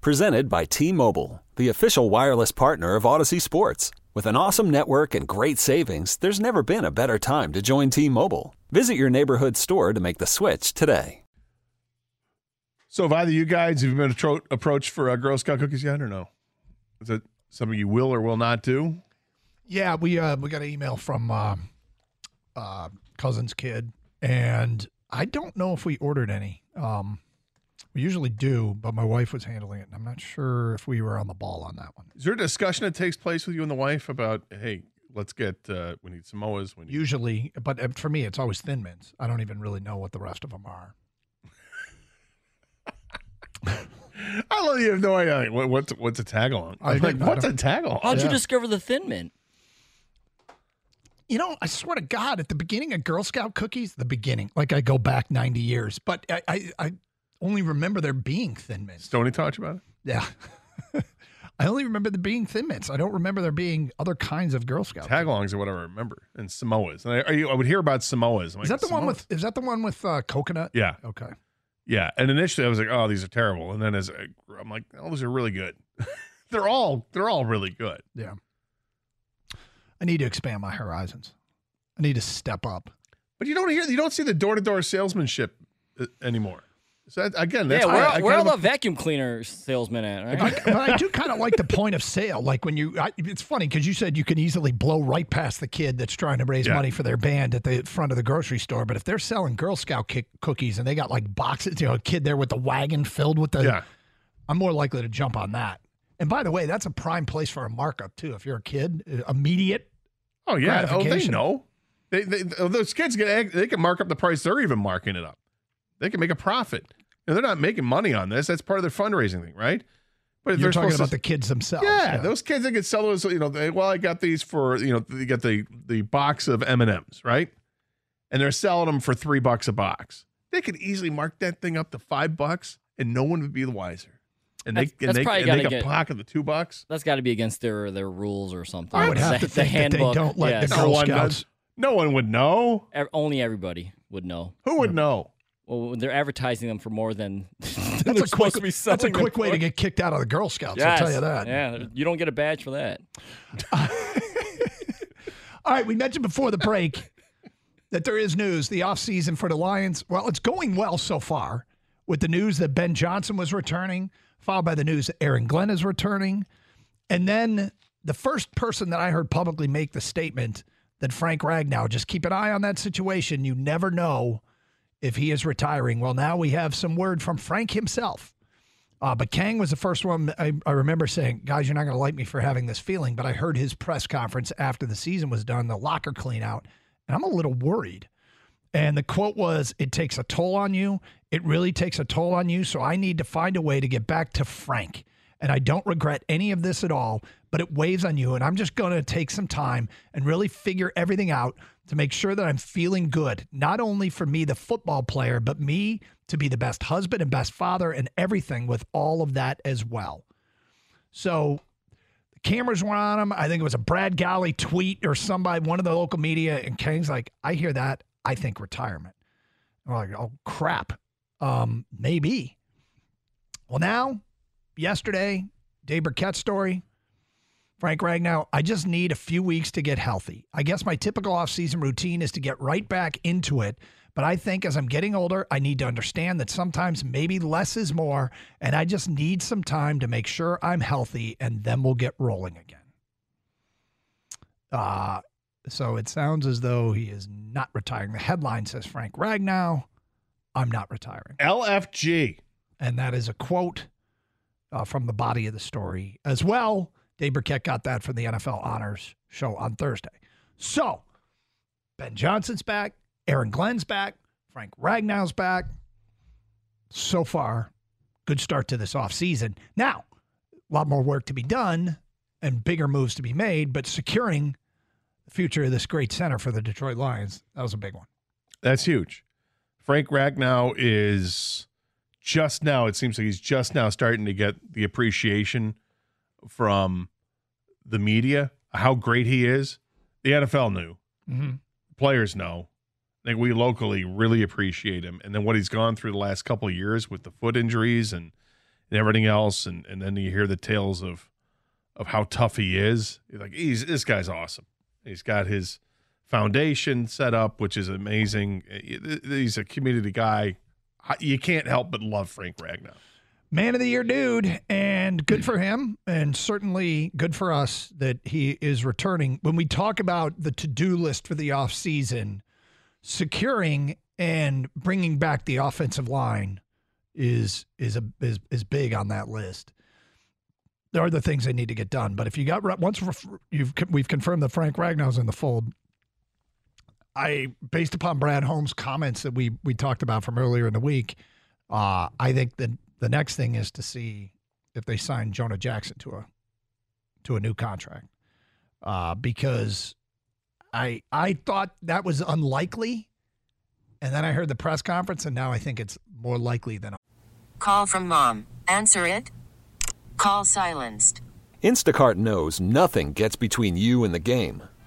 Presented by T Mobile, the official wireless partner of Audacy Sports. With an awesome network and great savings, there's never been a better time to join T Mobile. Visit your neighborhood store to make the switch today. So, have either you guys have you been attro- approached for uh, Girl Scout cookies yet, or no? Is it something you will or will not do? Yeah, we uh, we got an email from uh, uh, cousin's kid, and I don't know if we ordered any. Um, we usually do, but my wife was handling it, and I'm not sure if we were on the ball on that one. Is there a discussion that takes place with you and the wife about, hey, let's get uh, we need Samoas, we need Usually, but uh, for me, it's always Thin Mints. I don't even really know what the rest of them are. I love you have no idea like, what, what's what's a tag along. I I'm like, what's a tag along? How'd you discover the Thin Mint? You know, I swear to God, at the beginning of Girl Scout cookies, the beginning, like I go back 90 years, but I, I, I only remember there being Thin Mints. Stoney talked about it. Yeah. I only remember there being Thin Mints. I don't remember there being other kinds of Girl Scouts. Tag alongs are what I remember, and Samoas. And I, are you, I would hear about Samoas. I'm Is like, that the one with? Is that the one with uh, coconut? Yeah, Okay. yeah. And initially, I was like, oh, these are terrible. And then as I, I'm like, oh, those are really good. they're all they're all really good. Yeah. I need to expand my horizons. I need to step up. But you don't hear you don't see the door to door salesmanship uh, anymore. So that, again, that's yeah, why where, I, I where are kind the of- vacuum cleaner salesmen at? Right? but I do kind of like the point of sale. Like when you, I, it's funny because you said you can easily blow right past the kid that's trying to raise Yeah. money for their band at the front of the grocery store. But if they're selling Girl Scout kick cookies and they got like boxes, you know, a kid there with the wagon filled with the, yeah. I'm more likely to jump on that. And by the way, that's a prime place for a markup too. If you're a kid, uh, immediate. Oh yeah. Oh, they know. They, they those kids get they can mark up the price. They're even marking it up. They can make a profit. And they're not making money on this. That's part of their fundraising thing, right? But if You're they're talking about to- the kids themselves. yeah, those kids that could sell those. You know, they, well, I got these for you know, you get the the box of M and M's, right? And they're selling them for three bucks a box. They could easily mark that thing up to five bucks, and no one would be the wiser. And they That's- and that's they, and they gotta can get- pocket the two bucks. That's got to be against their their rules or something. I would have The- to the think that they handbook, don't let yes. the No Girl one Scouts. does. No one would know. Ev- Only everybody would know. Who would know? Well, they're advertising them for more than That's a quick. to be That's a quick way for. to get kicked out of the Girl Scouts. I'll tell you that. Yeah, you don't get a badge for that. All right, we mentioned before the break that there is news. The offseason for the Lions, well, it's going well so far with the news that Ben Johnson was returning, followed by the news that Aaron Glenn is returning. And then the first person that I heard publicly make the statement that Frank Ragnow, just keep an eye on that situation. You never know if he is retiring. Well, now we have some word from Frank himself. Uh, but Kang was the first one I, I remember saying, guys, you're not going to like me for having this feeling. But I heard his press conference after the season was done, the locker clean out, and I'm a little worried. And the quote was, It takes a toll on you. It really takes a toll on you. So I need to find a way to get back to Frank. And I don't regret any of this at all, but it weighs on you. And I'm just going to take some time and really figure everything out to make sure that I'm feeling good, not only for me, the football player, but me to be the best husband and best father and everything with all of that as well. So the cameras were on him. I think it was a Brad Galli tweet or somebody, one of the local media, and Kang's like, I hear that. I think retirement. And we're like, oh crap. Um, maybe. Well, now, yesterday, Dave Birkett story. Frank Ragnow, I just need a few weeks to get healthy. I guess my typical offseason routine is to get right back into it. But I think as I'm getting older, I need to understand that sometimes maybe less is more. And I just need some time to make sure I'm healthy and then we'll get rolling again. Uh, so it sounds as though he is not retiring. The headline says Frank Ragnow, I'm not retiring. LFG. And that is a quote uh, from the body of the story as well. Dave Birkett got that from the NFL Honors show on Thursday. So Ben Johnson's back, Aaron Glenn's back, Frank Ragnow's back. So far, good start to this offseason. Now, a lot more work to be done and bigger moves to be made, but securing the future of this great center for the Detroit Lions, that was a big one. That's huge. Frank Ragnow is just now, it seems like he's just now starting to get the appreciation from the media, how great he is. The NFL knew, Mm-hmm. players know. I think we locally really appreciate him. And then what he's gone through the last couple of years with the foot injuries and, and everything else. And, and then you hear the tales of of how tough he is. You're like, he's this guy's awesome. He's got his foundation set up, which is amazing. He's a community guy. You can't help but love Frank Ragnow. Man of the year, dude, and good for him, and certainly good for us that he is returning. When we talk about the to do list for the offseason, securing and bringing back the offensive line is is a is, is big on that list. There are the things that need to get done, but if you got once you've we've confirmed that Frank Ragnow's in the fold, I based upon Brad Holmes' comments that we we talked about from earlier in the week, uh, I think that the next thing is to see if they sign Jonah Jackson to a to a new contract, uh, because I I thought that was unlikely, and then I heard the press conference, and now I think it's more likely than. Call from mom. Answer it. Call silenced. Instacart knows nothing gets between you and the game.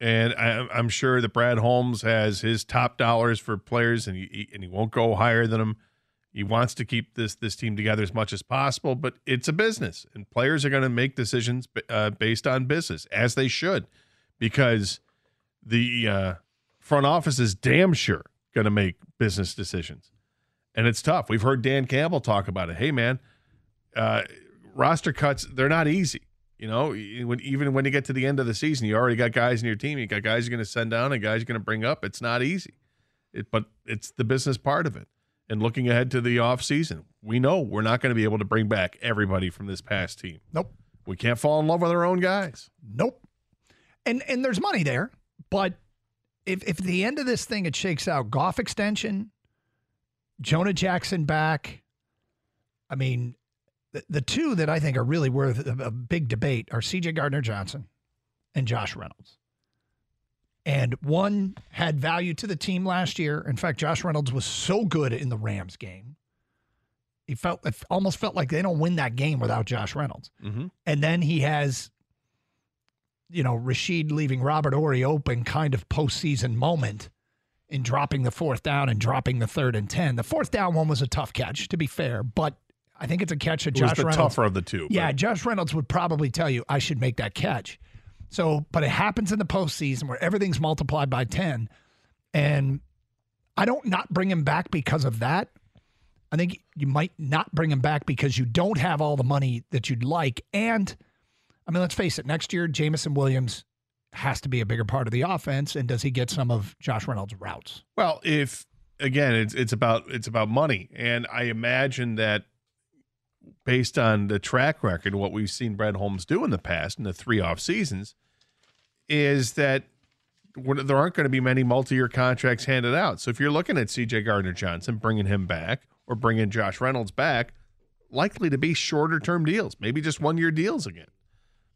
And I, I'm sure that Brad Holmes has his top dollars for players, and he and he won't go higher than them. He wants to keep this this team together as much as possible, but it's a business, and players are going to make decisions uh, based on business, as they should, because the uh, front office is damn sure going to make business decisions, and it's tough. We've heard Dan Campbell talk about it. Hey, man, uh, roster cuts they're not easy. You know, when, even when you get to the end of the season, you already got guys in your team. You got guys you're going to send down and guys you're going to bring up. It's not easy, it, but it's the business part of it and looking ahead to the offseason, we know we're not going to be able to bring back everybody from this past team. Nope. We can't fall in love with our own guys. Nope. And and there's money there, but if if the end of this thing it shakes out, Goff extension, Jonah Jackson back. I mean, the, the two that I think are really worth a, a big debate are C.J. Gardner Johnson and Josh Reynolds and one had value to the team last year. In fact, Josh Reynolds was so good in the Rams game. He felt it almost felt like they don't win that game without Josh Reynolds. Mm-hmm. And then he has, you know, Rasheed leaving Robert Horry open kind of postseason moment in dropping the fourth down and dropping the third and ten. The fourth down one was a tough catch, to be fair, but I think it's a catch that it Josh was the Reynolds. tougher of the two. Yeah, but- Josh Reynolds would probably tell you I should make that catch. So, but it happens in the postseason where everything's multiplied by 10. And I don't not bring him back because of that. I think you might not bring him back because you don't have all the money that you'd like. And I mean, let's face it, next year, Jameson Williams has to be a bigger part of the offense. And does he get some of Josh Reynolds' routes? Well, if again, it's it's about it's about money, and I imagine that based on the track record, what we've seen Brad Holmes do in the past in the three off seasons, is that there aren't going to be many multi-year contracts handed out. So if you're looking at C.J. Gardner Johnson, bringing him back or bringing Josh Reynolds back, likely to be shorter-term deals, maybe just one-year deals again,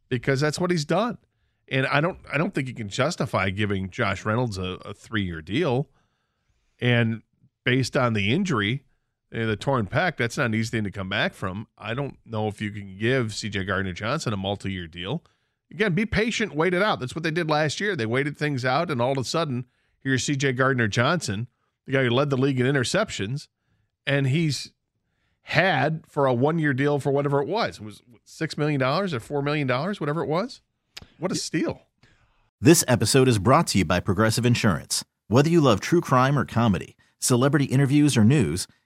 because that's what he's done. And I don't, I don't think you can justify giving Josh Reynolds a, a three-year deal. And based on the injury, uh, the torn pec, that's not an easy thing to come back from. I don't know if you can give C.J. Gardner Johnson a multi-year deal. Again, be patient, wait it out. That's what they did last year. They waited things out, and all of a sudden, here's C.J. Gardner Johnson, the guy who led the league in interceptions, and he's had for a one-year deal for whatever it was. It was six million dollars or four million dollars, whatever it was. What a steal! This episode is brought to you by Progressive Insurance. Whether you love true crime or comedy, celebrity interviews or news,